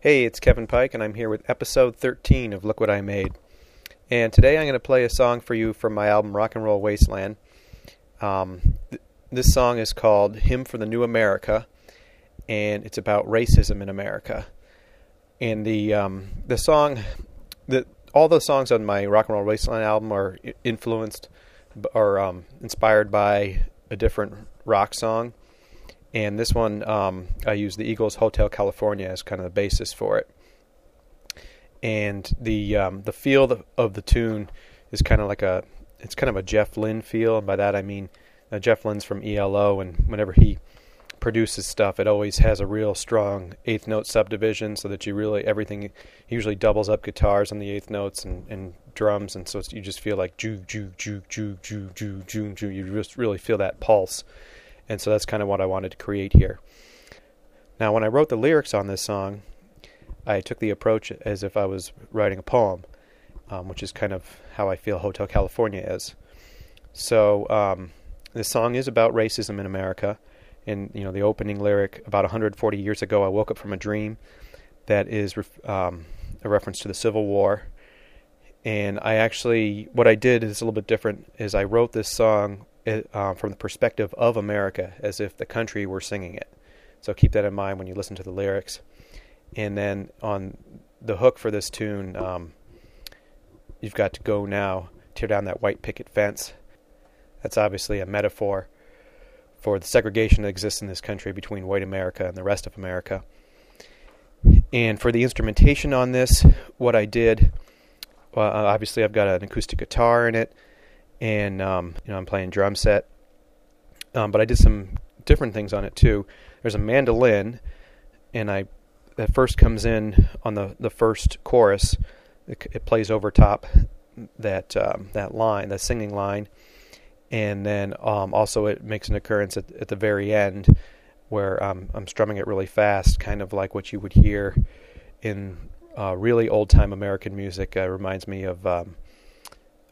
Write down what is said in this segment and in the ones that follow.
Hey, it's Kevin Pike, and I'm here with episode 13 of Look What I Made. And today I'm going to play a song for you from my album Rock and Roll Wasteland. Um, th- this song is called Hymn for the New America, and it's about racism in America. And the um, the song, the all the songs on my Rock and Roll Wasteland album are influenced or um, inspired by a different rock song. And this one um, I use the Eagles Hotel California as kind of the basis for it. And the um, the feel of, the tune is kind of like a it's kind of a Jeff Lynne feel, and by that I mean uh, Jeff Lynne's from ELO, and whenever he produces stuff, it always has a real strong eighth note subdivision, so that you really everything usually doubles up guitars on the eighth notes and, and drums, and so you just feel like ju ju ju ju ju ju ju ju. You just really feel that pulse and so that's kind of what I wanted to create here. Now, when I wrote the lyrics on this song, I took the approach as if I was writing a poem, um, which is kind of how I feel Hotel California is. So, um, this song is about racism in America. In you know the opening lyric, about 140 years ago, I woke up from a dream that is um, a reference to the Civil War. And I actually, what I did is a little bit different. Is I wrote this song uh, from the perspective of America, as if the country were singing it. So keep that in mind when you listen to the lyrics. And then on the hook for this tune, um, you've got to go now, tear down that white picket fence. That's obviously a metaphor for the segregation that exists in this country between white America and the rest of America. And for the instrumentation on this, what I did, well, obviously I've got an acoustic guitar in it and um, you know I'm playing drum set. Um, but I did some different things on it too. There's a mandolin, and I that first comes in on the the first chorus. It, it plays over top that um, that line, that singing line, and then um, also it makes an occurrence at, at the very end where um, I'm strumming it really fast, kind of like what you would hear in uh, really old time American music. Uh, reminds me of um,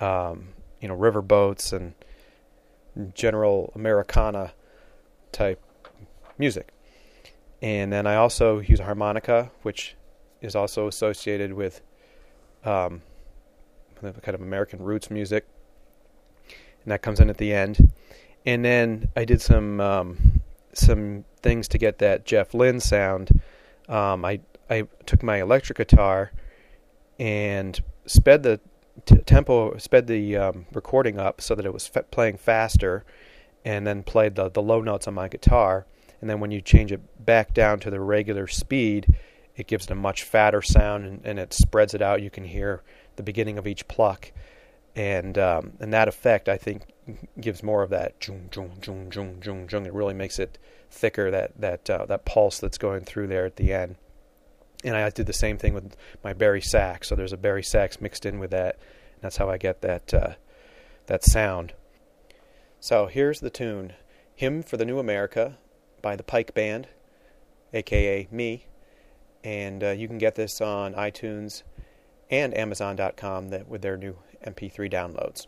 um, you know river boats and general Americana type music. And then I also use a harmonica, which is also associated with um, kind of American roots music, and that comes in at the end. And then I did some um, some things to get that Jeff Lynne sound. Um, I I took my electric guitar and sped the t- tempo sped the um, recording up so that it was f- playing faster, and then played the the low notes on my guitar. And then when you change it back down to the regular speed, it gives it a much fatter sound and, and it spreads it out. You can hear the beginning of each pluck, and um, and that effect I think gives more of that jung jung jung jung jung jung. It really makes it thicker that that uh, that pulse that's going through there at the end and I did the same thing with my bari sax. So there's a bari sax mixed in with that, and that's how I get that uh, that sound. So here's the tune, "Hymn for the New America" by the Pike Band, aka me, and uh, you can get this on iTunes and Amazon.com that with their new MP3 downloads.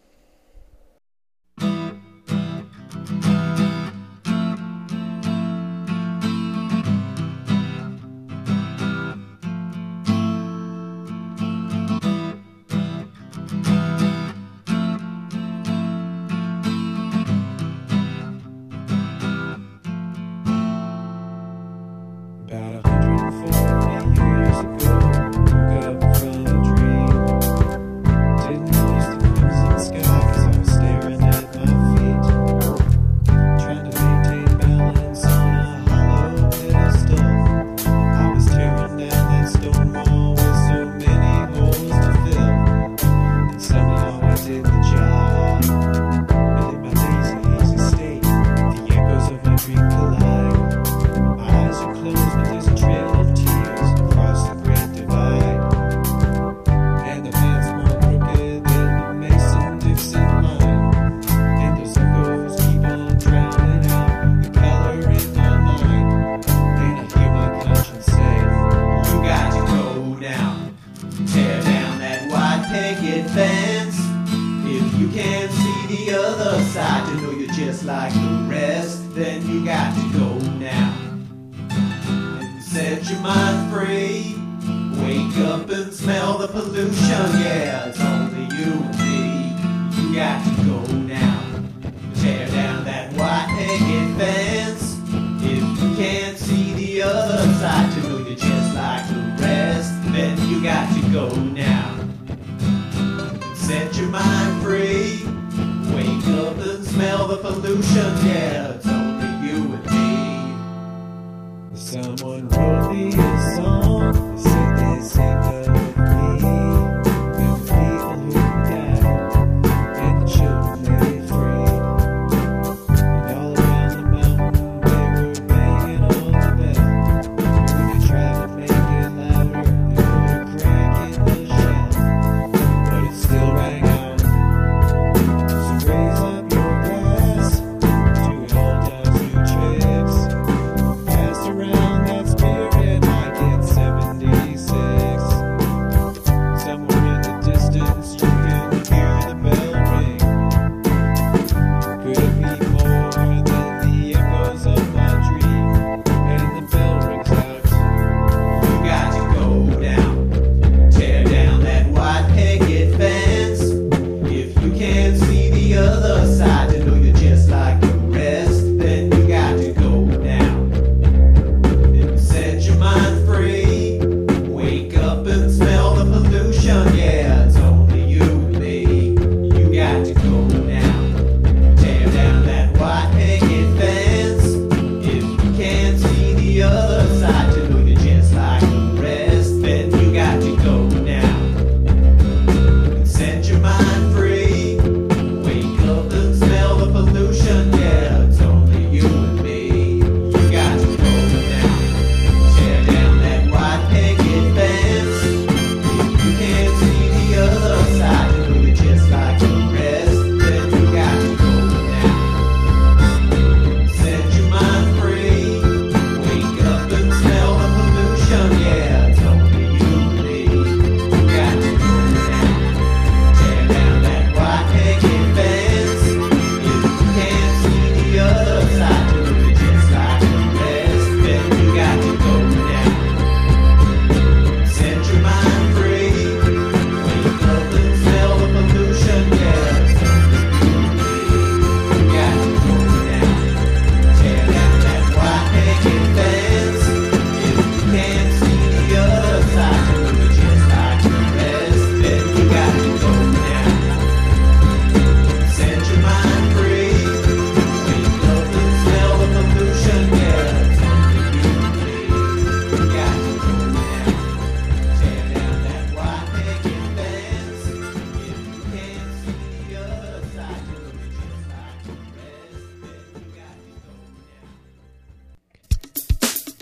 got to go now. And set your mind free. Wake up and smell the pollution. Yeah, it's only you and me. You got to go now. Tear down that white picket fence. If you can't see the other side to know you're just like the rest, then you got to go now. Set your mind free. Wake up and smell the pollution. Yeah. Someone wrote me a song. They said they sing of me.